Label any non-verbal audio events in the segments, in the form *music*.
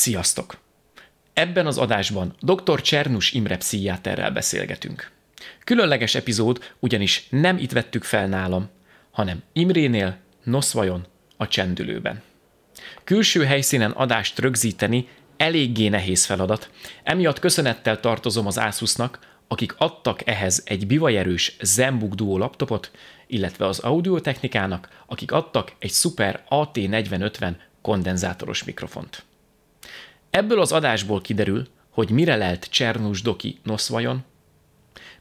Sziasztok! Ebben az adásban dr. Csernus Imre pszichiáterrel beszélgetünk. Különleges epizód, ugyanis nem itt vettük fel nálam, hanem Imrénél, Noszvajon, a csendülőben. Külső helyszínen adást rögzíteni eléggé nehéz feladat, emiatt köszönettel tartozom az Asusnak, akik adtak ehhez egy bivajerős Zenbook Duo laptopot, illetve az audiotechnikának, akik adtak egy Super AT4050 kondenzátoros mikrofont. Ebből az adásból kiderül, hogy mire lelt Csernus Doki Noszvajon,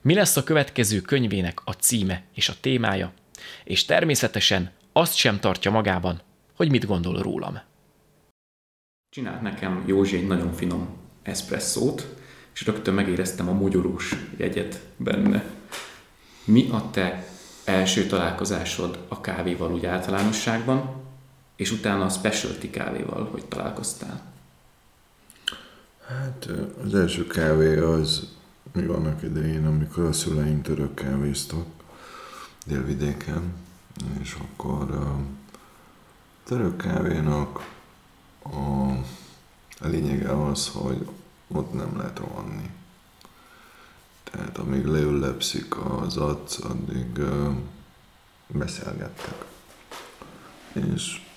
mi lesz a következő könyvének a címe és a témája, és természetesen azt sem tartja magában, hogy mit gondol rólam. Csinált nekem Józsi egy nagyon finom eszpresszót, és rögtön megéreztem a mogyorós jegyet benne. Mi a te első találkozásod a kávéval úgy általánosságban, és utána a specialty kávéval, hogy találkoztál? Hát az első kávé az még annak idején, amikor a szüleim török kávéztak délvidéken, és akkor a török kávénak a, a lényege az, hogy ott nem lehet rohanni. Tehát amíg leüllepszik az arc, addig uh, beszélgettek. És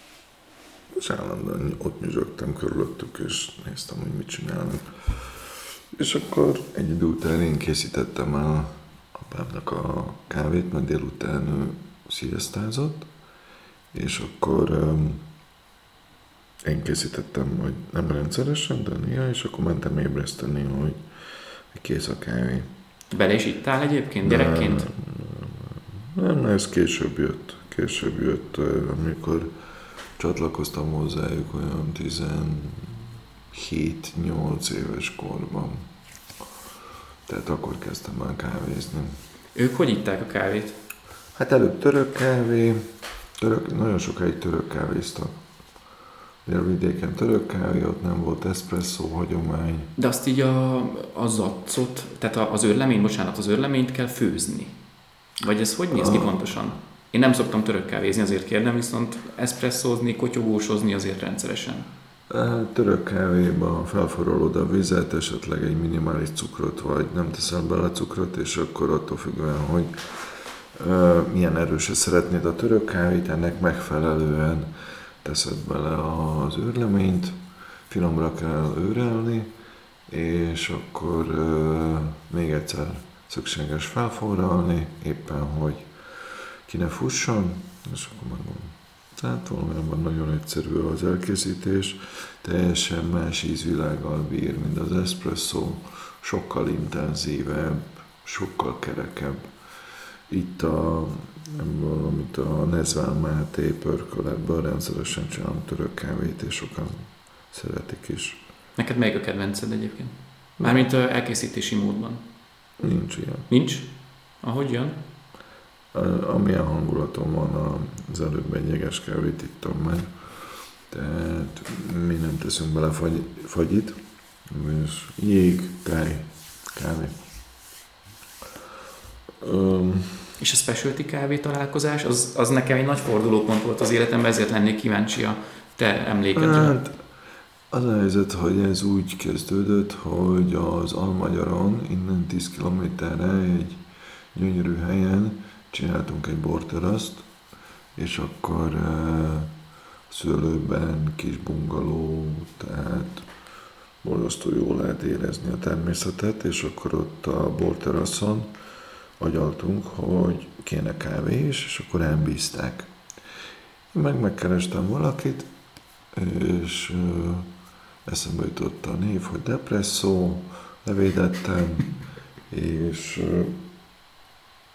és állandóan ott nyüzsögtem körülöttük, és néztem, hogy mit csinálnak. És akkor egy idő után én készítettem el apámnak a kávét, mert délután ő sziasztázott, és akkor um, én készítettem, hogy nem rendszeresen, de néha, és akkor mentem ébreszteni, hogy kész a kávé. Bele is ittál egyébként, gyerekként? Nem, nem, nem, ez később jött. Később jött, amikor csatlakoztam hozzájuk olyan 17-8 éves korban. Tehát akkor kezdtem már kávézni. Ők hogy itták a kávét? Hát előbb török kávé, török, nagyon sokáig török kávéztak. Délvidéken török kávé, ott nem volt espresso hagyomány. De azt így a, a zacot, tehát az őrlemény, bocsánat, az őrleményt kell főzni. Vagy ez hogy néz ki pontosan? Én nem szoktam török kávézni, azért kérdem, viszont eszpresszózni, kotyogósozni azért rendszeresen. Török kávéba felforrolod a vizet, esetleg egy minimális cukrot, vagy nem teszel bele cukrot, és akkor attól függően, hogy milyen erőse szeretnéd a török kávét, ennek megfelelően teszed bele az őrleményt, finomra kell őrelni, és akkor még egyszer szükséges felforralni, éppen hogy ki ne fusson, és akkor mondom, tehát valójában nagyon egyszerű az elkészítés, teljesen más ízvilággal bír, mint az espresso, sokkal intenzívebb, sokkal kerekebb. Itt a, ebből, amit a Nezván Máté pörköletből rendszeresen csinálom török kávét, és sokan szeretik is. Neked melyik a kedvenced egyébként? Mármint a elkészítési módban. Nincs ilyen. Nincs? Ahogy jön? Amilyen hangulatom van az előbb egy jeges kávét ittam meg, tehát mi nem teszünk bele fagy, fagyit, és jég, tej, kávé. Um, és a specialty kávé találkozás, az, az nekem egy nagy fordulópont volt az életemben, ezért lennék kíváncsi a te emlékedre. Hát, az a helyzet, hogy ez úgy kezdődött, hogy az Almagyaron, innen 10 kilométerre egy gyönyörű helyen csináltunk egy borteraszt, és akkor uh, szőlőben kis bungaló, tehát borzasztó jól lehet érezni a természetet, és akkor ott a borteraszon agyaltunk, hogy kéne kávé is, és akkor elbízták. Én meg megkerestem valakit, és uh, eszembe jutott a név, hogy depresszó, levédettem, és uh,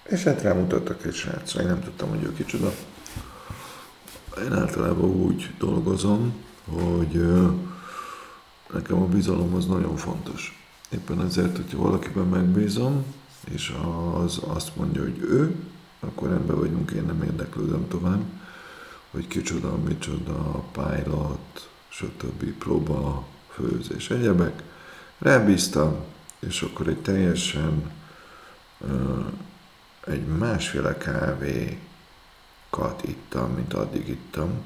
és hát rámutattak egy srácra, én nem tudtam, hogy ő kicsoda. Én általában úgy dolgozom, hogy nekem a bizalom az nagyon fontos. Éppen ezért, hogyha valakiben megbízom, és az azt mondja, hogy ő, akkor rendben vagyunk, én nem érdeklődöm tovább, hogy kicsoda, micsoda, pilot, stb. próba, főzés, egyebek. Rábíztam, és akkor egy teljesen egy másféle kávékat ittam, mint addig ittam,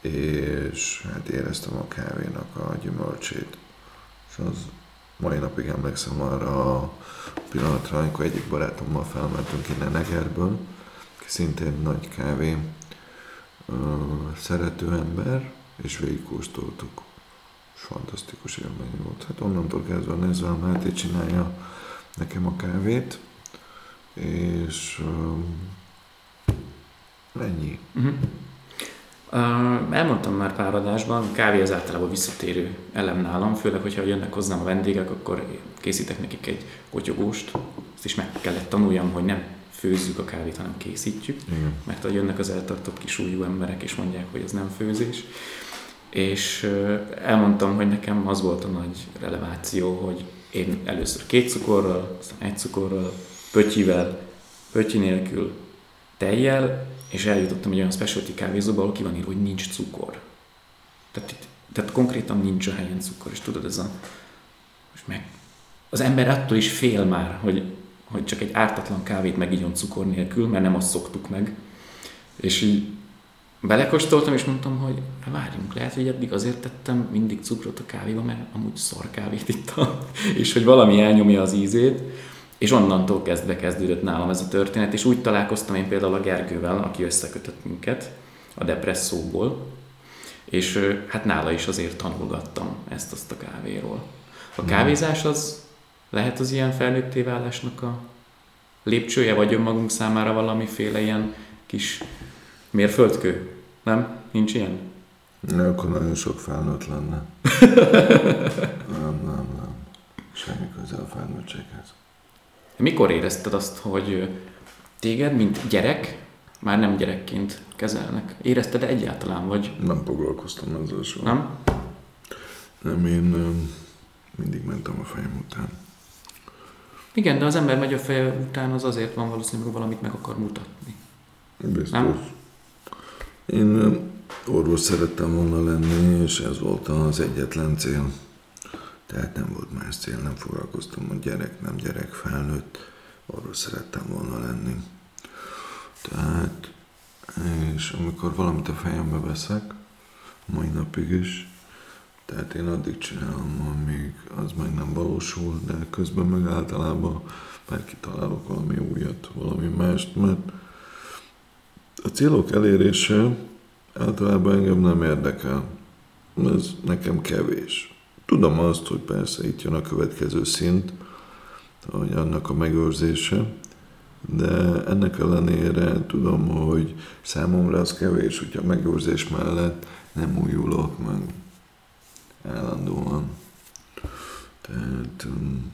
és hát éreztem a kávénak a gyümölcsét. És az mai napig emlékszem arra a pillanatra, amikor egyik barátommal felmentünk innen Egerből, szintén nagy kávé szerető ember, és végigkóstoltuk. Fantasztikus élmény volt. Hát onnantól kezdve nézve a Máté csinálja nekem a kávét, és ennyi. Uh-huh. Uh, elmondtam már pár adásban, kávé az általában visszatérő elem nálam, főleg, hogyha jönnek hozzám a vendégek, akkor készítek nekik egy kotyogóst. Azt is meg kellett tanuljam, hogy nem főzzük a kávét, hanem készítjük. Igen. Mert ha jönnek az eltartott kis újú emberek, és mondják, hogy ez nem főzés. És uh, elmondtam, hogy nekem az volt a nagy releváció, hogy én először két cukorral, aztán egy cukorral, pötyivel, pötyi nélkül, tejjel, és eljutottam egy olyan specialty kávézóba, ahol ki van írva, hogy nincs cukor. Tehát, itt, tehát konkrétan nincs a helyen cukor, és tudod, ez a... Most meg, az ember attól is fél már, hogy, hogy csak egy ártatlan kávét megígyon cukor nélkül, mert nem azt szoktuk meg. És így belekóstoltam, és mondtam, hogy hát várjunk, lehet, hogy eddig azért tettem mindig cukrot a kávéba, mert amúgy szar kávét ittam, *laughs* és hogy valami elnyomja az ízét. És onnantól kezdve kezdődött nálam ez a történet, és úgy találkoztam én például a Gergővel, aki összekötött minket a depresszóból, és hát nála is azért tanulgattam ezt-azt a kávéról. A hmm. kávézás az lehet az ilyen felnőtté válásnak a lépcsője, vagy önmagunk számára valamiféle ilyen kis mérföldkő? Nem? Nincs ilyen? Ne, akkor nagyon sok felnőtt lenne. *laughs* nem, nem, nem. Semmi közel a felnőttséghez. Mikor érezted azt, hogy téged, mint gyerek, már nem gyerekként kezelnek? Érezted egyáltalán, vagy? Nem foglalkoztam ezzel soha. Nem? Nem, én mindig mentem a fejem után. Igen, de az ember megy a feje után, az azért van valószínűleg valamit meg akar mutatni. Biztos. Nem? Én orvos szerettem volna lenni, és ez volt az egyetlen cél. Tehát nem volt más cél, nem foglalkoztam, hogy gyerek, nem gyerek, felnőtt, arról szerettem volna lenni. Tehát, és amikor valamit a fejembe veszek, mai napig is, tehát én addig csinálom, amíg az meg nem valósul, de közben meg általában már kitalálok valami újat, valami mást, mert a célok elérése általában engem nem érdekel. Ez nekem kevés. Tudom azt, hogy persze itt jön a következő szint, hogy annak a megőrzése, de ennek ellenére tudom, hogy számomra az kevés, hogyha megőrzés mellett nem újulok meg állandóan. Tehát um,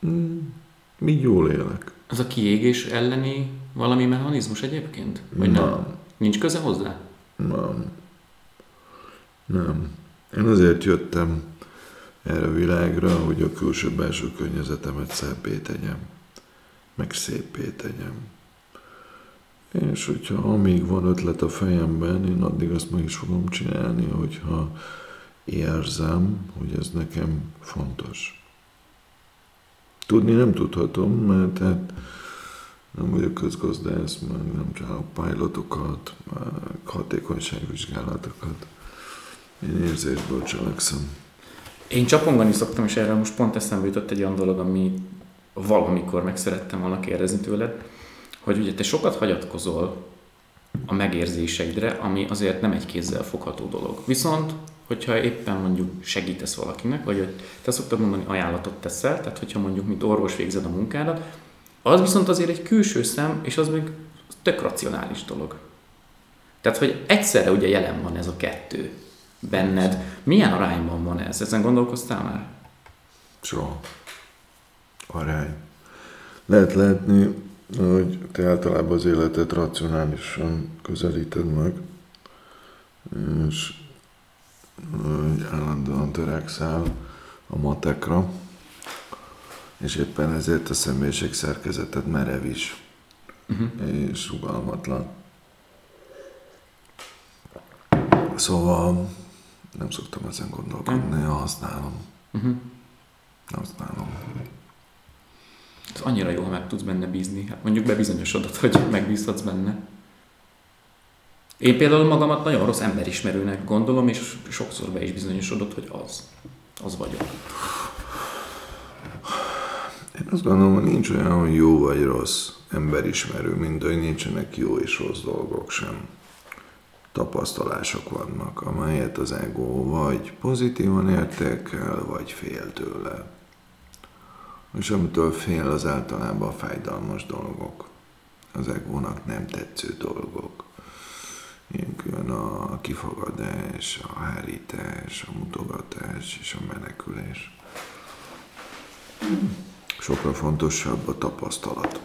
um, még jól élek. Az a kiégés elleni valami mechanizmus egyébként? Vagy nem? nem? Nincs köze hozzá? Nem. Nem. Én azért jöttem erre a világra, hogy a külső-belső környezetemet szebbé tegyem, meg szépé tegyem. És hogyha amíg van ötlet a fejemben, én addig azt meg is fogom csinálni, hogyha érzem, hogy ez nekem fontos. Tudni nem tudhatom, mert hát nem vagyok közgazdász, meg nem csinálok pilotokat, meg hatékonyságvizsgálatokat. Én érzésből cselekszem. Én csapongani szoktam, és erre most pont eszembe jutott egy olyan dolog, ami valamikor meg szerettem volna kérdezni tőled, hogy ugye te sokat hagyatkozol a megérzéseidre, ami azért nem egy kézzel fogható dolog. Viszont, hogyha éppen mondjuk segítesz valakinek, vagy te szoktad mondani, ajánlatot teszel, tehát hogyha mondjuk, mint orvos végzed a munkádat, az viszont azért egy külső szem, és az még tök racionális dolog. Tehát, hogy egyszerre ugye jelen van ez a kettő benned. Milyen arányban van ez? Ezen gondolkoztál már? Soha. Arány. Lehet látni, hogy te általában az életet racionálisan közelíted meg, és hogy állandóan törekszel a matekra, és éppen ezért a személyiség szerkezeted merev is, uh-huh. és rugalmatlan. Szóval nem szoktam ezen gondolkodni, ja, használom. Uh-huh. Használom. Ez annyira jó, ha meg tudsz benne bízni. Hát mondjuk bebizonyosodott, hogy megbízhatsz benne. Én például magamat nagyon rossz emberismerőnek gondolom, és sokszor be is bizonyosodott, hogy az. Az vagyok. Én azt gondolom, hogy nincs olyan, hogy jó vagy rossz emberismerő, mint hogy nincsenek jó és rossz dolgok sem. Tapasztalások vannak, amelyet az ego vagy pozitívan értékel, vagy fél tőle. És amitől fél, az általában fájdalmas dolgok. Az egónak nem tetsző dolgok. Ilyen a kifogadás, a hárítás, a mutogatás és a menekülés. Sokkal fontosabb a tapasztalat.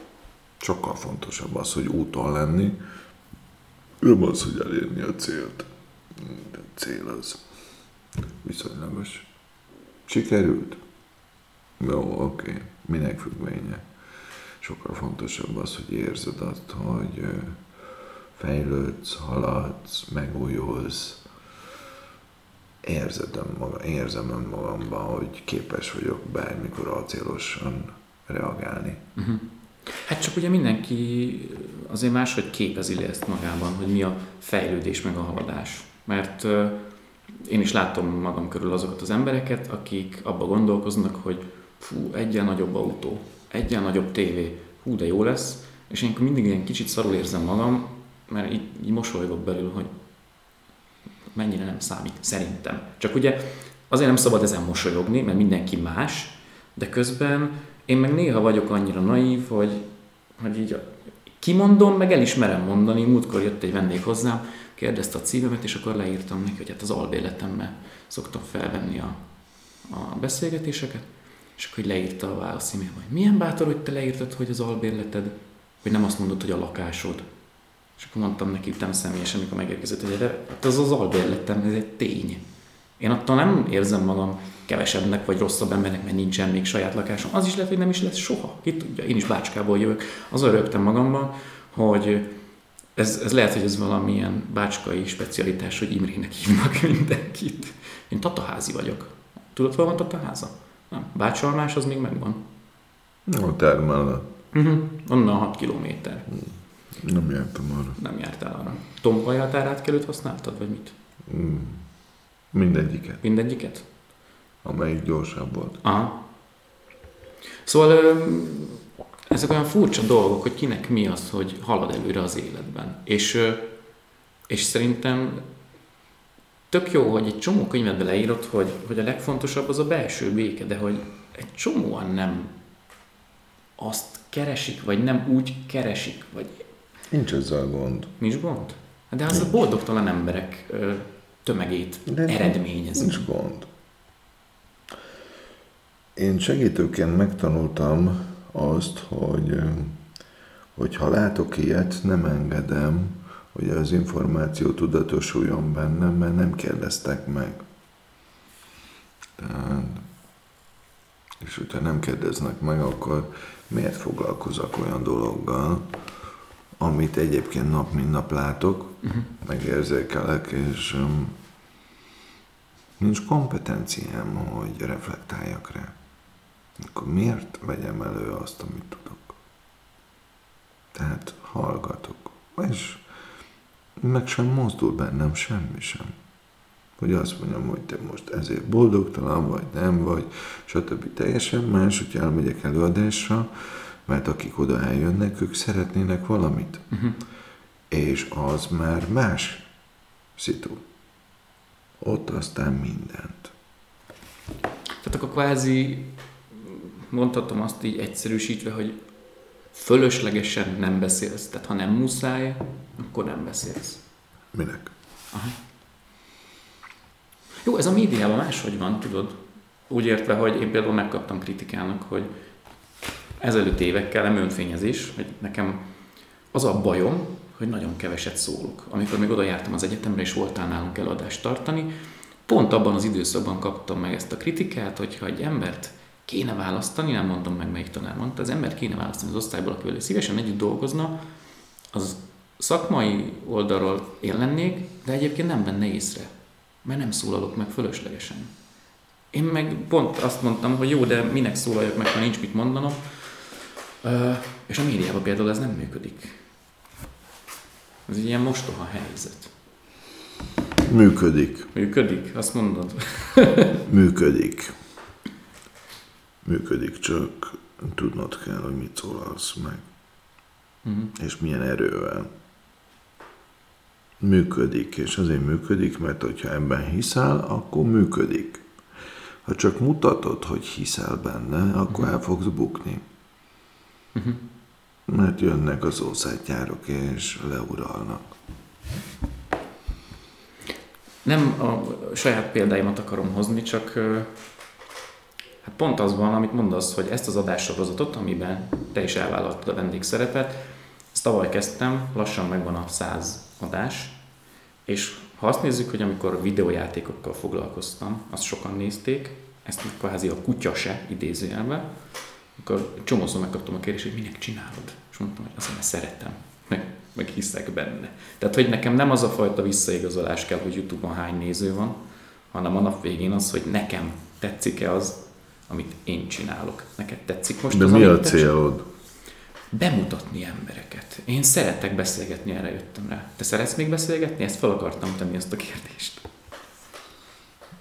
Sokkal fontosabb az, hogy úton lenni, nem az, hogy elérni a célt. De a cél az viszonylagos. Sikerült? Jó, oké. Okay. Minek függvénye? Sokkal fontosabb az, hogy érzed azt, hogy fejlődsz, haladsz, megújulsz, érzed önmaga, érzem önmagamban, hogy képes vagyok bármikor acélosan reagálni. Uh-huh. Hát csak ugye mindenki azért máshogy képezi le ezt magában, hogy mi a fejlődés meg a haladás. Mert én is látom magam körül azokat az embereket, akik abba gondolkoznak, hogy fú, egyen nagyobb autó, egyen nagyobb tévé, hú, de jó lesz, és én mindig ilyen kicsit szarul érzem magam, mert így, így mosolygok belül, hogy mennyire nem számít, szerintem. Csak ugye azért nem szabad ezen mosolyogni, mert mindenki más, de közben én meg néha vagyok annyira naív, hogy, hogy így kimondom, meg el is merem mondani. Múltkor jött egy vendég hozzám, kérdezte a címemet, és akkor leírtam neki, hogy hát az albérletemmel szoktam felvenni a, a beszélgetéseket, és akkor leírta a válasz hogy milyen bátor, hogy te leírtad, hogy az albérleted, hogy nem azt mondod, hogy a lakásod. És akkor mondtam neki, nem személyesen, amikor megérkezett, hogy hát az az albérletem, ez egy tény. Én attól nem érzem magam kevesebbnek vagy rosszabb embernek, mert nincsen még saját lakásom. Az is lehet, hogy nem is lesz soha. Ki tudja, én is Bácskából jövök. Az rögtem magamban, hogy ez, ez lehet, hogy ez valamilyen bácskai specialitás, hogy Imrének hívnak mindenkit. Én tataházi vagyok. Tudod, hol van tataháza? Nem. Bácsalmás az még megvan. A termel. Uh-huh. Onnan 6 kilométer. Nem jártam arra. Nem jártál arra. Tompai határátkelőt használtad, vagy mit? Mm. Mindegyiket. Mindegyiket? Amelyik gyorsabb volt. Aha. Szóval ezek olyan furcsa dolgok, hogy kinek mi az, hogy halad előre az életben. És, és szerintem tök jó, hogy egy csomó könyvet leírod, hogy, hogy a legfontosabb az a belső béke, de hogy egy csomóan nem azt keresik, vagy nem úgy keresik, vagy... Nincs ezzel gond. Nincs gond? De az Nincs. a boldogtalan emberek tömegét de eredményezi. Nincs gond. Én segítőként megtanultam azt, hogy hogyha látok ilyet, nem engedem, hogy az információ tudatosuljon bennem, mert nem kérdeztek meg. Tehát, és hogyha nem kérdeznek meg, akkor miért foglalkozok olyan dologgal, amit egyébként nap mint nap látok, uh-huh. megérzékelek, és um, nincs kompetenciám, hogy reflektáljak rá. Akkor miért vegyem elő azt, amit tudok? Tehát hallgatok, és meg sem mozdul bennem semmi sem. Hogy azt mondjam, hogy te most ezért boldogtalan vagy, nem vagy, stb. Teljesen más, hogy elmegyek előadásra, mert akik oda eljönnek, ők szeretnének valamit. Uh-huh. És az már más szitu. Ott aztán mindent. Tehát akkor kvázi mondhatom azt így egyszerűsítve, hogy fölöslegesen nem beszélsz. Tehát ha nem muszáj, akkor nem beszélsz. Minek? Aha. Jó, ez a médiában máshogy van, tudod. Úgy értve, hogy én például megkaptam kritikának, hogy ezelőtt évekkel nem önfényezés, hogy nekem az a bajom, hogy nagyon keveset szólok. Amikor még oda jártam az egyetemre, és voltál nálunk eladást tartani, pont abban az időszakban kaptam meg ezt a kritikát, hogyha egy embert kéne választani, nem mondom meg melyik tanár mondta, az embert kéne választani az osztályból, akivel szívesen együtt dolgozna, az szakmai oldalról én lennék, de egyébként nem venne észre, mert nem szólalok meg fölöslegesen. Én meg pont azt mondtam, hogy jó, de minek szólaljak meg, ha nincs mit mondanom, és a médiában például ez nem működik. Ez egy ilyen mostoha helyzet. Működik. Működik? Azt mondod? Működik. Működik, csak tudnod kell, hogy mit szólalsz meg. Uh-huh. És milyen erővel. Működik, és azért működik, mert hogyha ebben hiszel, akkor működik. Ha csak mutatod, hogy hiszel benne, akkor el fogsz bukni. Uh-huh. Mert jönnek az ószátjárok és leuralnak. Nem a saját példáimat akarom hozni, csak pont az van, amit mondasz, hogy ezt az adássorozatot, amiben te is elvállaltad a vendégszerepet, ezt tavaly kezdtem, lassan megvan a száz adás, és ha azt nézzük, hogy amikor videójátékokkal foglalkoztam, azt sokan nézték, ezt meg kvázi a kutya se idézőjelben, akkor csomószor megkaptam a kérdést, hogy minek csinálod? És mondtam, hogy azért, mert szeretem, meg, meg hiszek benne. Tehát, hogy nekem nem az a fajta visszaigazolás kell, hogy Youtube-on hány néző van, hanem a nap végén az, hogy nekem tetszik-e az, amit én csinálok. Neked tetszik most De az, mi a te célod? bemutatni embereket. Én szeretek beszélgetni, erre jöttem rá. Te szeretsz még beszélgetni? Ezt fel akartam tenni, ezt a kérdést.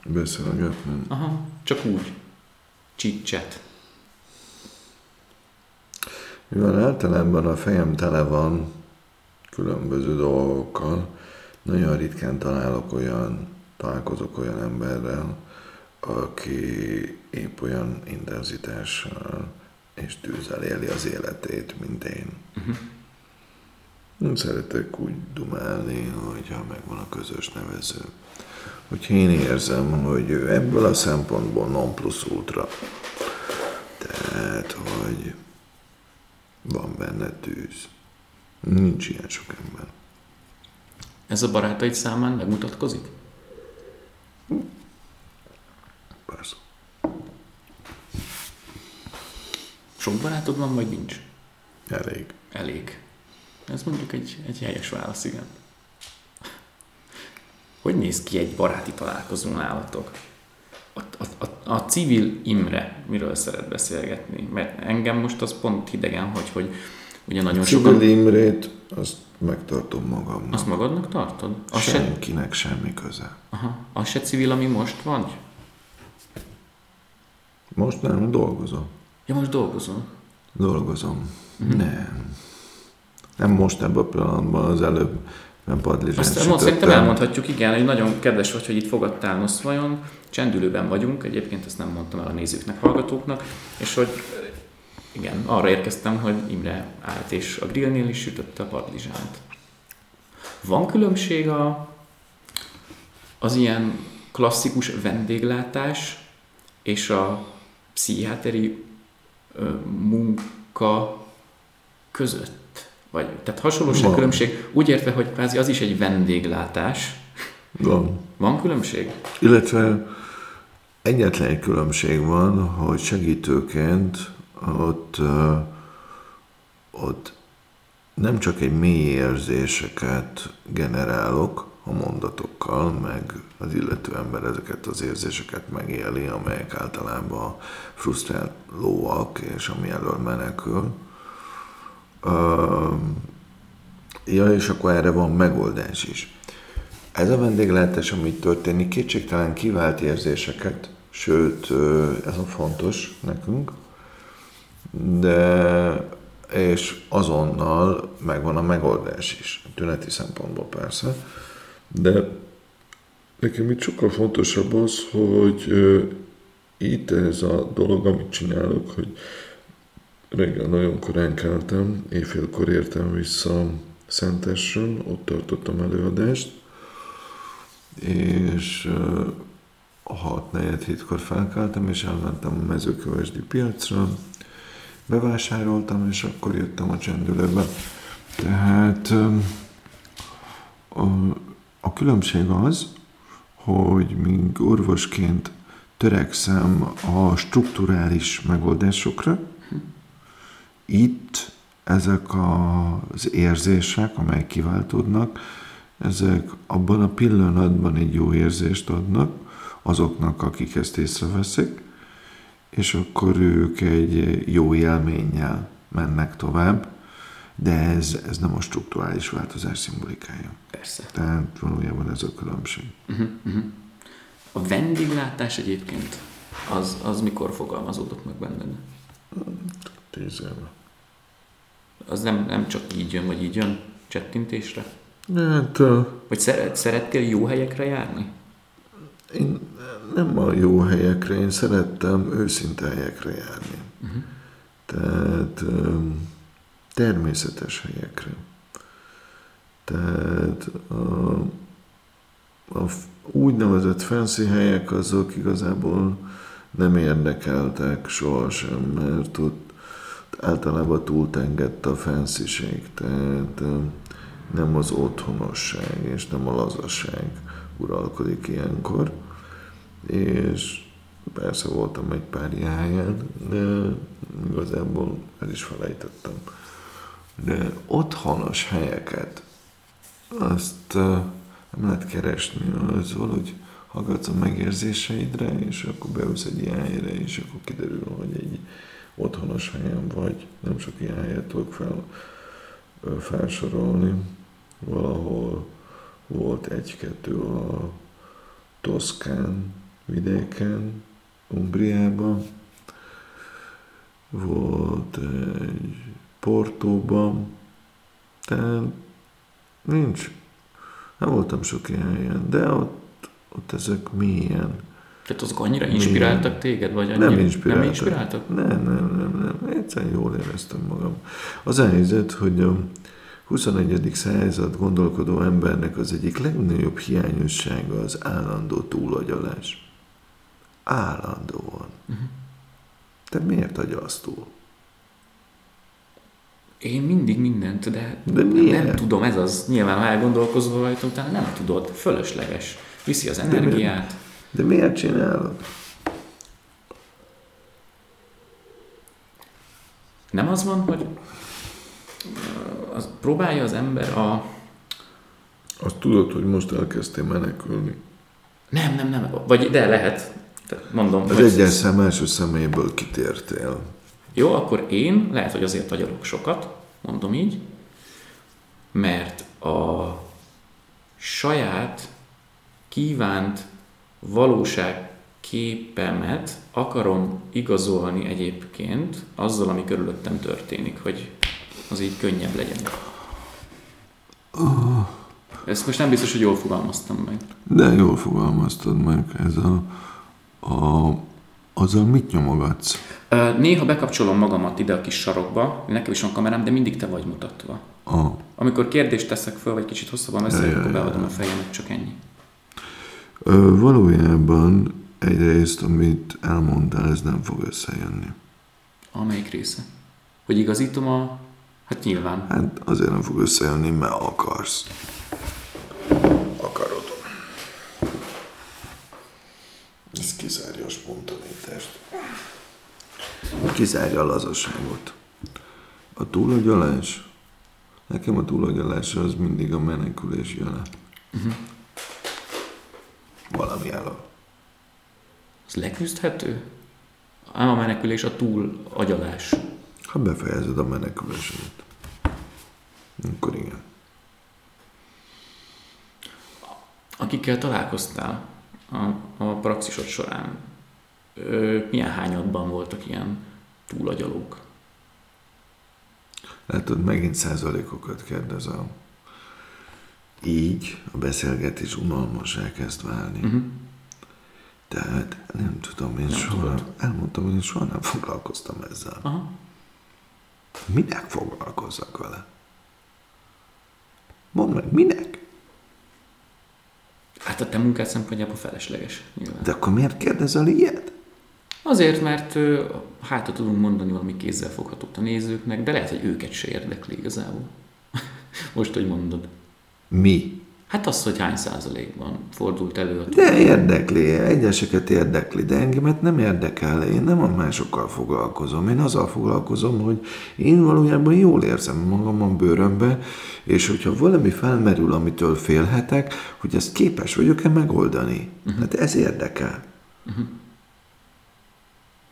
Beszélgetni. Aha, csak úgy. Chit-chat. Mivel általában a fejem tele van különböző dolgokkal, nagyon ritkán találok olyan, találkozok olyan emberrel, aki épp olyan intenzitással és tűzzel éli az életét, mint én. Uh-huh. Szeretek úgy dumálni, hogyha megvan a közös nevező. Hogyha én érzem, hogy ebből a szempontból non plus ultra. Tehát, hogy van benne tűz. Nincs ilyen sok ember. Ez a barátaid számán megmutatkozik? Persze. Sok barátod van, vagy nincs? Elég. Elég. Ez mondjuk egy, egy helyes válasz, igen. Hogy néz ki egy baráti találkozó nálatok? A, a, a, a civil Imre miről szeret beszélgetni? Mert engem most az pont hidegen, hogy, hogy ugye nagyon sokan... Civil Imrét, azt megtartom magamnak. Azt magadnak tartod? Az se, Senkinek semmi köze. aha, az se civil, ami most vagy? Most nem dolgozom. Ja, most dolgozol. Dolgozom. Mhm. Nem. Nem most ebben a pillanatban, az előbb, mert padlizsánt Azt mond, szerintem sütöttem. elmondhatjuk, igen, hogy nagyon kedves vagy, hogy itt fogadtál Noszvajon, csendülőben vagyunk, egyébként ezt nem mondtam el a nézőknek, hallgatóknak, és hogy igen, arra érkeztem, hogy Imre állt, és a grillnél is sütötte a padlizsánt. Van különbség a, az ilyen klasszikus vendéglátás és a pszichiáteri ö, munka között? Vagy, tehát hasonlóság, Van. különbség, úgy értve, hogy kvázi az is egy vendéglátás. Van. Van különbség? Illetve egyetlen egy különbség van, hogy segítőként ott, ott nem csak egy mély érzéseket generálok a mondatokkal, meg az illető ember ezeket az érzéseket megéli, amelyek általában frusztrálóak, és ami elől menekül. Ja, és akkor erre van megoldás is. Ez a vendéglátás, amit történik, kétségtelen kivált érzéseket, sőt, ez a fontos nekünk, de és azonnal megvan a megoldás is, tüneti szempontból persze, de nekem itt sokkal fontosabb az, hogy ö, itt ez a dolog, amit csinálok, hogy reggel nagyon korán keltem, éjfélkor értem vissza Szentesről, ott tartottam előadást, és ö, hat negyed hétkor felkeltem, és elmentem a mezőkövesdi piacra, bevásároltam, és akkor jöttem a csendülőbe. Tehát különbség az, hogy míg orvosként törekszem a strukturális megoldásokra, itt ezek az érzések, amelyek kiváltódnak, ezek abban a pillanatban egy jó érzést adnak azoknak, akik ezt észreveszik, és akkor ők egy jó élménnyel mennek tovább. De ez, ez nem a strukturális változás szimbolikája. Persze. Tehát valójában ez a különbség. Uh-huh, uh-huh. A vendéglátás egyébként, az, az mikor fogalmazódott meg benned? Tíz éve. Az nem, nem csak így jön, vagy így jön csettintésre? Hát Vagy szeret, szerettél jó helyekre járni? én nem a jó helyekre, én szerettem őszinte helyekre járni. Uh-huh. Tehát természetes helyekre. Tehát a, a úgynevezett fancy helyek azok igazából nem érdekeltek sohasem, mert ott általában túltengett a fancy tehát nem az otthonosság és nem a lazaság uralkodik ilyenkor. És persze voltam egy pár ilyen helyen, de igazából el is felejtettem. De otthonos helyeket, azt uh, nem lehet keresni, az valahogy hallgatsz a megérzéseidre, és akkor beülsz egy ilyen helyre, és akkor kiderül, hogy egy otthonos helyen vagy. Nem sok ilyen helyet tudok fel, felsorolni. Valahol volt egy-kettő a Toszkán vidéken, Umbriában, volt egy Portóban, tehát nincs, nem voltam sok ilyen helyen, de ott, ott ezek milyen. Tehát azok annyira inspiráltak téged, vagy annyira Nem inspiráltak. Nem inspiráltak? Nem, nem, nem, nem. Egyszerűen jól éreztem magam. Az a helyzet, hogy a 21. század gondolkodó embernek az egyik legnagyobb hiányossága az állandó túlagyalás. Állandóan. Uh-huh. Te miért agyalsz túl? Én mindig mindent, de, De miért? nem tudom, ez az. Nyilván, ha elgondolkozol rajta, utána nem tudod, fölösleges. Viszi az energiát. De miért csinálod? Nem az van, hogy az, próbálja az ember a... Azt tudod, hogy most elkezdtél menekülni. Nem, nem, nem. Vagy de lehet. Mondom, Az hogy egyes szem első szeméből kitértél. Jó, akkor én lehet, hogy azért agyalok sokat, mondom így, mert a saját kívánt valóság képemet akarom igazolni egyébként azzal, ami körülöttem történik, hogy az így könnyebb legyen. Ezt most nem biztos, hogy jól fogalmaztam meg. De jól fogalmaztad meg, ez a, a azzal mit nyomogatsz? Néha bekapcsolom magamat ide a kis sarokba, nekem is van kamerám, de mindig te vagy mutatva. A, Amikor kérdést teszek föl, vagy kicsit hosszabban beszélek, akkor beadom a fejemet, csak ennyi. Ö, valójában egyrészt, amit elmondtál, ez nem fog összejönni. Amelyik része? Hogy igazítom a... Hát nyilván. Hát azért nem fog összejönni, mert akarsz. Ez kizárja a spontanitást. Kizárja a lazaságot. A túlagyalás, nekem a túlagyalás az mindig a menekülés jele. Uh-huh. Valami elől. Ez leküzdhető? Ám a menekülés a túl agyalás. Ha befejezed a menekülésedet, akkor igen. Akikkel találkoztál a, a praxisod során, ö, milyen hányadban voltak ilyen túlagyalók? Látod, megint százalékokat kérdezel. Így a beszélgetés unalmas elkezd válni. Uh-huh. Tehát nem tudom, én Nem soha, tudod. elmondtam, hogy én soha nem foglalkoztam ezzel. Aha. Minek foglalkozzak vele? Mondd meg, minek? Hát a te munkád szempontjából felesleges. Nyilván. De akkor miért kérdezel ilyet? Azért, mert ö, hátra tudunk mondani valami kézzel foghatót a nézőknek, de lehet, hogy őket se érdekli igazából. *laughs* Most, hogy mondod. Mi? Hát az, hogy hány százalékban fordult elő a De érdekli, egyeseket érdekli, de engemet nem érdekel. Én nem a másokkal foglalkozom. Én azzal foglalkozom, hogy én valójában jól érzem magam a bőrömbe, és hogyha valami felmerül, amitől félhetek, hogy ezt képes vagyok-e megoldani. Uh-huh. Hát ez érdekel. Uh-huh.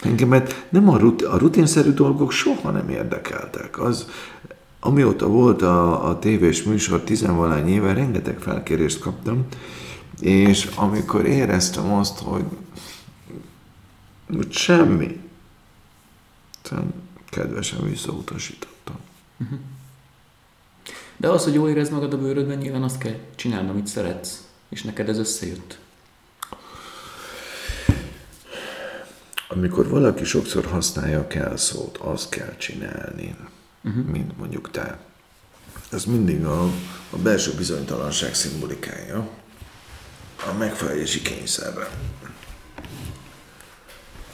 Engemet nem a, rut- a rutinszerű dolgok soha nem érdekeltek. Az amióta volt a, a tévés műsor tizenvalány éve, rengeteg felkérést kaptam, és amikor éreztem azt, hogy, hogy semmi, kedvesen visszautasítottam. De az, hogy jól érezd magad a bőrödben, nyilván azt kell csinálni, amit szeretsz, és neked ez összejött. Amikor valaki sokszor használja a kell szót, azt kell csinálni, uh-huh. mint mondjuk te. Ez mindig a, a belső bizonytalanság szimbolikája, a megfelelési kényszerre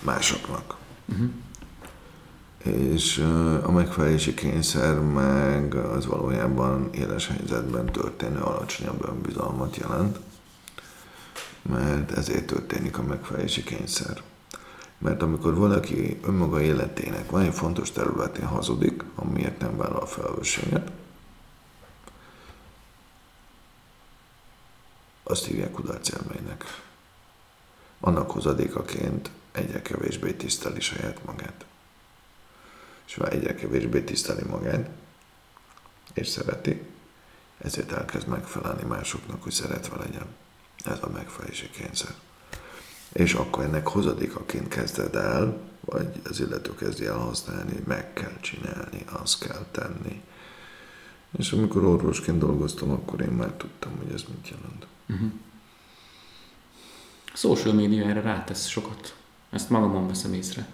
másoknak. Uh-huh. És a megfelelési kényszer meg az valójában éles helyzetben történő alacsonyabb önbizalmat jelent, mert ezért történik a megfelelési kényszer. Mert amikor valaki önmaga életének van egy fontos területén hazudik, amiért nem vállal felelősséget, azt hívják kudarcélménynek. Annak hozadékaként egyre kevésbé tiszteli saját magát. És ha egyre kevésbé tiszteli magát, és szereti, ezért elkezd megfelelni másoknak, hogy szeretve legyen. Ez a megfelelési kényszer és akkor ennek hozadékaként kezded el, vagy az illető kezdi el használni, meg kell csinálni, azt kell tenni. És amikor orvosként dolgoztam, akkor én már tudtam, hogy ez mit jelent. Uh-huh. Social media erre rátesz sokat. Ezt magamon veszem észre.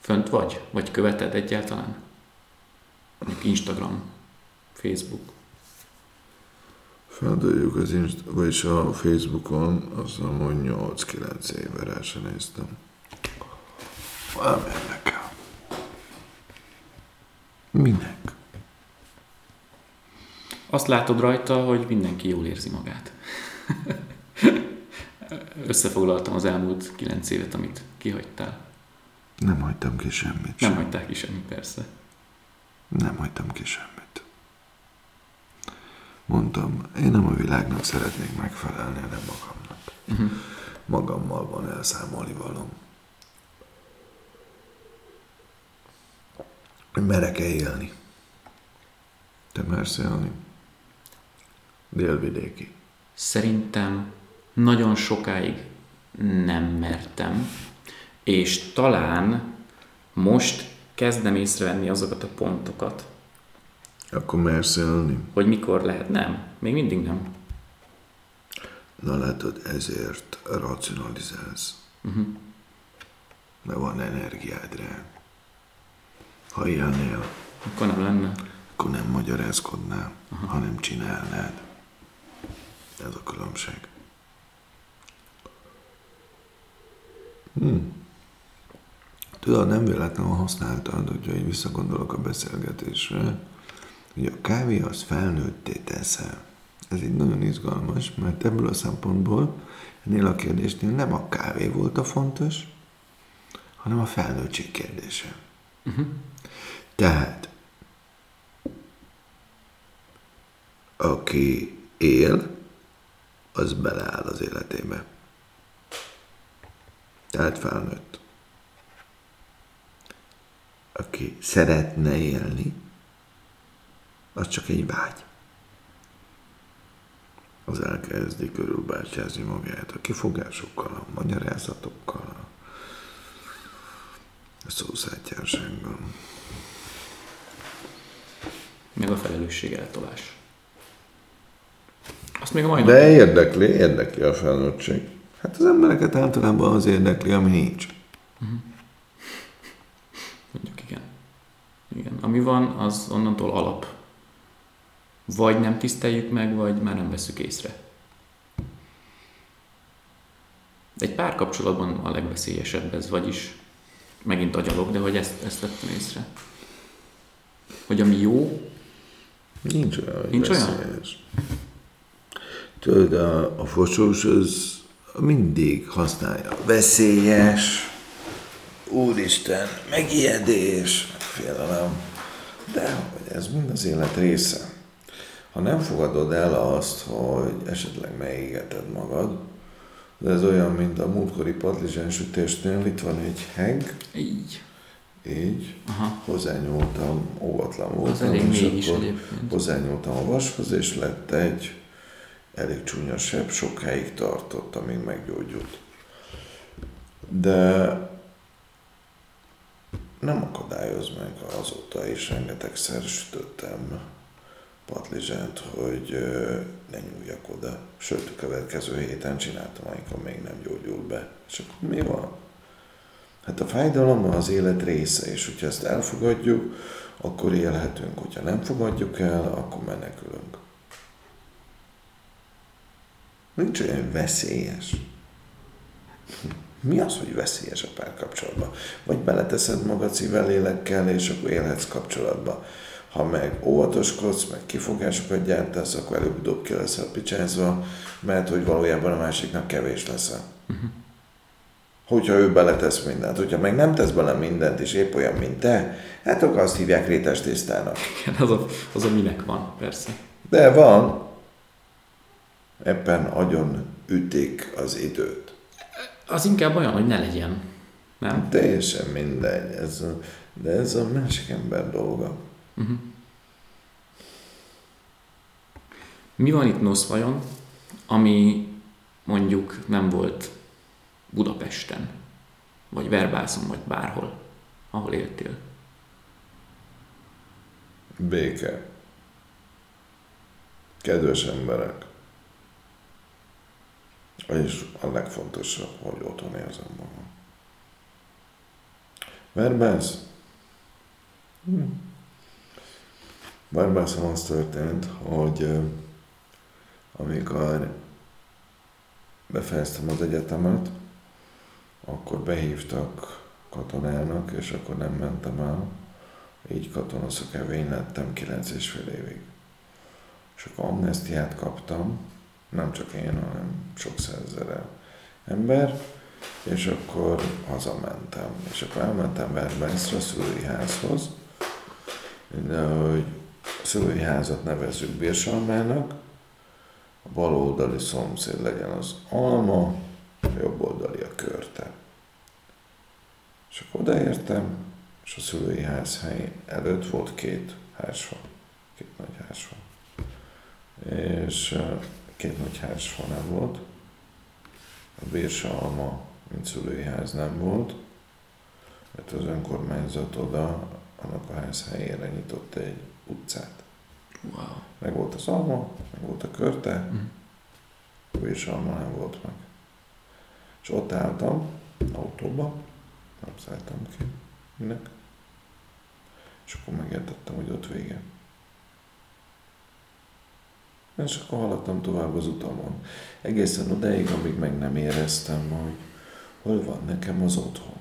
Fönt vagy? Vagy követed egyáltalán? Instagram, Facebook. Feldőjük az Inst- vagyis a Facebookon, azt mondom, hogy 8-9 éve rá sem néztem. Nem érdekel. Minek? Azt látod rajta, hogy mindenki jól érzi magát. *laughs* Összefoglaltam az elmúlt 9 évet, amit kihagytál. Nem hagytam ki semmit. Nem hagytál ki semmit, persze. Nem hagytam ki semmit. Mondtam, én nem a világnak szeretnék megfelelni, hanem magamnak. Uh-huh. Magammal van elszámolni valom. Merek-e élni? Te mersz élni? Délvidéki. Szerintem nagyon sokáig nem mertem, és talán most kezdem észrevenni azokat a pontokat, akkor mersz élni? Hogy mikor lehet? Nem. Még mindig nem. Na látod, ezért racionalizálsz. Uh-huh. Mert van energiád rá. Ha élnél, akkor nem lenne. Akkor nem magyarázkodnál, uh-huh. hanem csinálnád. Ez a különbség. Hmm. Tudod, nem véletlenül használtad, hogyha én visszagondolok a beszélgetésre, hogy a kávé az felnőtté teszel. Ez így nagyon izgalmas, mert ebből a szempontból ennél a kérdésnél nem a kávé volt a fontos, hanem a felnőttség kérdése. Uh-huh. Tehát, aki él, az beleáll az életébe. Tehát felnőtt. Aki szeretne élni, az csak egy vágy. Az elkezdi körülbácsázni magát a kifogásokkal, a magyarázatokkal, a szószátjársággal. Meg a felelősség eltolás. Azt még a mai De érdekli, érdekli a felnőttség. Hát az embereket általában az érdekli, ami nincs. Uh-huh. Mondjuk igen. Igen. Ami van, az onnantól alap vagy nem tiszteljük meg, vagy már nem veszük észre. Egy párkapcsolatban a legveszélyesebb ez, vagyis megint agyalok, de hogy ezt, ezt vettem észre. Hogy ami jó... Nincs olyan, Nincs olyan? Tudod, a, a fosós az mindig használja. Veszélyes, úristen, megijedés, félelem. De hogy ez mind az élet része. Ha nem fogadod el azt, hogy esetleg megégeted magad, de ez olyan, mint a múltkori padlizsánsütésnél, itt van egy heg, Így. így, Aha. hozzányúltam, óvatlan voltam, Az elég és mély is akkor egyébként. hozzányúltam a vashoz, és lett egy elég csúnya sebb, sokáig tartott, amíg meggyógyult. De nem akadályoz meg azóta is, rengetegszer sütöttem patlizsát, hogy ne nyúljak oda. Sőt, a következő héten csináltam, amikor még nem gyógyult be. És akkor mi van? Hát a fájdalom az élet része, és hogyha ezt elfogadjuk, akkor élhetünk. Hogyha nem fogadjuk el, akkor menekülünk. Nincs olyan veszélyes. Mi az, hogy veszélyes a párkapcsolatban? Vagy beleteszed magad szívvel, lélekkel, és akkor élhetsz kapcsolatba. Ha meg óvatoskodsz, meg kifogásokat gyártasz, akkor előbb-utóbb ki leszel picsázva, mert hogy valójában a másiknak kevés leszel. Uh-huh. Hogyha ő beletesz mindent, hogyha meg nem tesz bele mindent, és épp olyan, mint te, hát akkor azt hívják rétes tésztának. Igen, az a, az a minek van, persze. De van, ebben agyon ütik az időt. Az inkább olyan, hogy ne legyen. Nem? Teljesen mindegy, ez a, de ez a másik ember dolga. Uh-huh. Mi van itt NOSZ vajon, ami mondjuk nem volt Budapesten, vagy Verbászon, vagy bárhol, ahol éltél? Béke. Kedves emberek. És a legfontosabb, hogy otthon érzem magam. Verbász? Hm. Verbászon az történt, hogy amikor befejeztem az egyetemet, akkor behívtak katonának, és akkor nem mentem el. Így katonaszakevény lettem 9 és fél évig. És akkor amnestiát kaptam, nem csak én, hanem sok százezer ember, és akkor hazamentem. És akkor elmentem Verbászra, a szülői házhoz, de hogy szülői házat nevezzük Bírsalmának, a bal oldali szomszéd legyen az alma, a jobb oldali a körte. És akkor odaértem, és a szülői ház hely előtt volt két házfa, két nagy házfa. És két nagy házfa nem volt. A Bírsa Alma, mint szülői ház nem volt, mert az önkormányzat oda, annak a ház helyére nyitott egy utcát. Wow. Meg volt az alma, meg volt a körte, Mhm. a Bírsalma nem volt meg. És ott álltam, autóba, nem szálltam ki, minek. És akkor megértettem, hogy ott vége. És akkor haladtam tovább az utamon. Egészen odáig, amíg meg nem éreztem, hogy hol van nekem az otthon.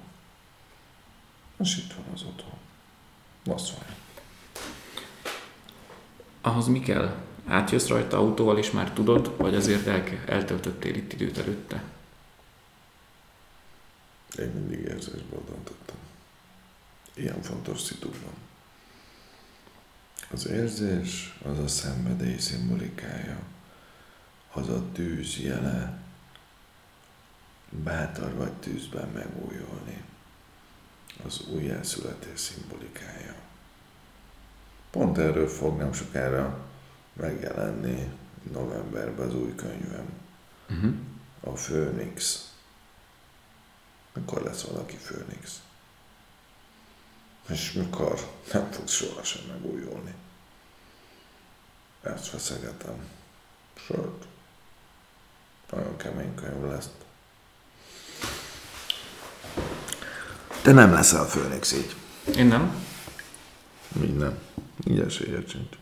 Most itt van az otthon. Van. Ahhoz mi kell? Átjössz rajta autóval, és már tudod, vagy azért el, eltöltöttél itt időt előtte? Én mindig érzésből döntöttem. Ilyen fontos szituban. Az érzés az a szenvedély szimbolikája, az a tűz jele, bátor vagy tűzben megújulni, az újjászületés szimbolikája. Pont erről fog nem sokára megjelenni novemberben az új könyvem, Uh-huh. a Főnix. Mikor lesz valaki Főnix? És mikor nem fog sohasem megújulni. Ezt feszegetem. Sőt, nagyon kemény könyv lesz. Te nem leszel Főnix így. Én nem? Így nem. Így esélyed sincs.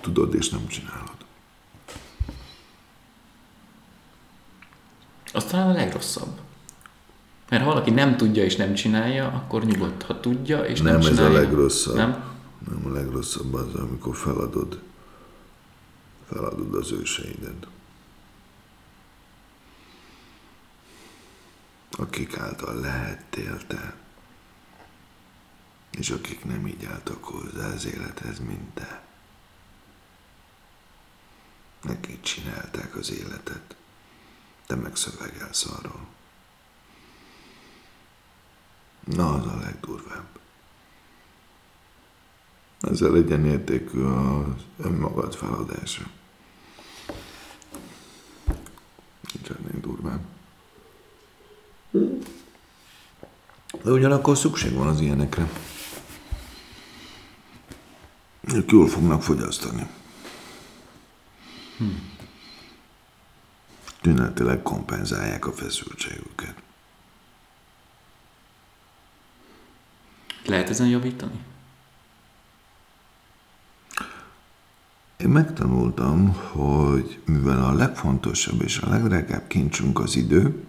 Tudod és nem csinálod. Az talán a legrosszabb. Mert ha valaki nem tudja és nem csinálja, akkor nyugodt. Ha tudja és nem, Nem, ez a csinálja. legrosszabb. Nem? Nem a legrosszabb az, amikor feladod, feladod az őseidet. Akik által lehettél te, és akik nem így álltak hozzá az élethez, mint te. Nekik csinálták az életet, te meg szövegelsz arról. Na, az a legdurvább. Ezzel egyenértékű az önmagad feladása. Nincs ennél durvább. De ugyanakkor szükség van az ilyenekre. Ők jól fognak fogyasztani. Tünetileg kompenzálják a feszültségüket. Lehet ezen javítani? Én megtanultam, hogy mivel a legfontosabb és a legdrágább kincsünk az idő,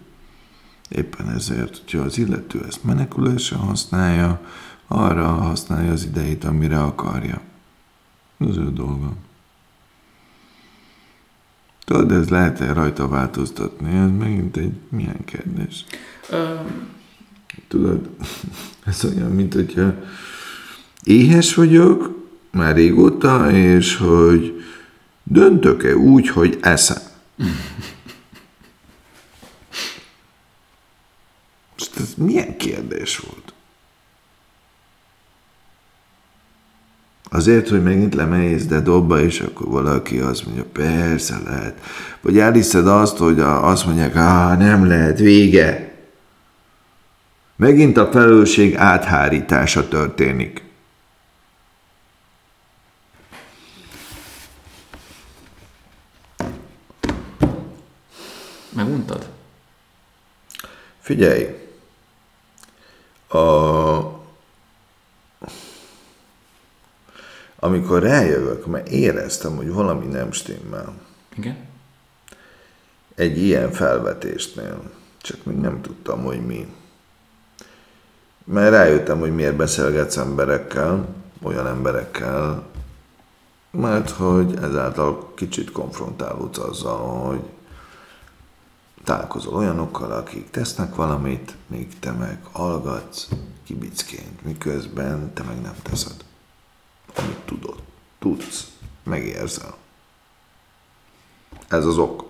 éppen ezért, hogyha az illető ezt menekülésre használja, arra használja az idejét, amire akarja. Az ő dolga. Tudod, ez lehet-e rajta változtatni? Ez megint egy milyen kérdés. Ö, Tudod, *laughs* ez olyan, mint hogyha éhes vagyok, már régóta, és hogy döntök-e úgy, hogy eszem. *laughs* Most ez milyen kérdés volt? Azért, hogy megint lemész de dobba, és akkor valaki azt mondja, persze lehet. Vagy elhiszed azt, hogy a- azt mondják, á, nem lehet, vége. Megint a felelősség áthárítása történik. meguntad? Figyelj, a... amikor rájövök, mert éreztem, hogy valami nem stimmel Igen? egy ilyen felvetésnél, csak még nem tudtam, hogy mi. Mert rájöttem, hogy miért beszélgetsz emberekkel, olyan emberekkel, mert hogy ezáltal kicsit konfrontálódsz azzal, hogy találkozol olyanokkal, akik tesznek valamit, még te meg hallgatsz kibicként, miközben te meg nem teszed. Amit tudod, tudsz, megérzel. Ez az ok.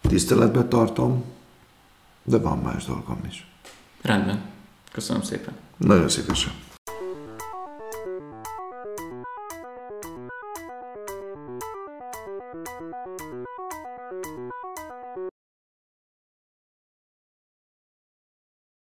Tiszteletbe tartom, de van más dolgom is. Rendben. Köszönöm szépen. Nagyon szívesen.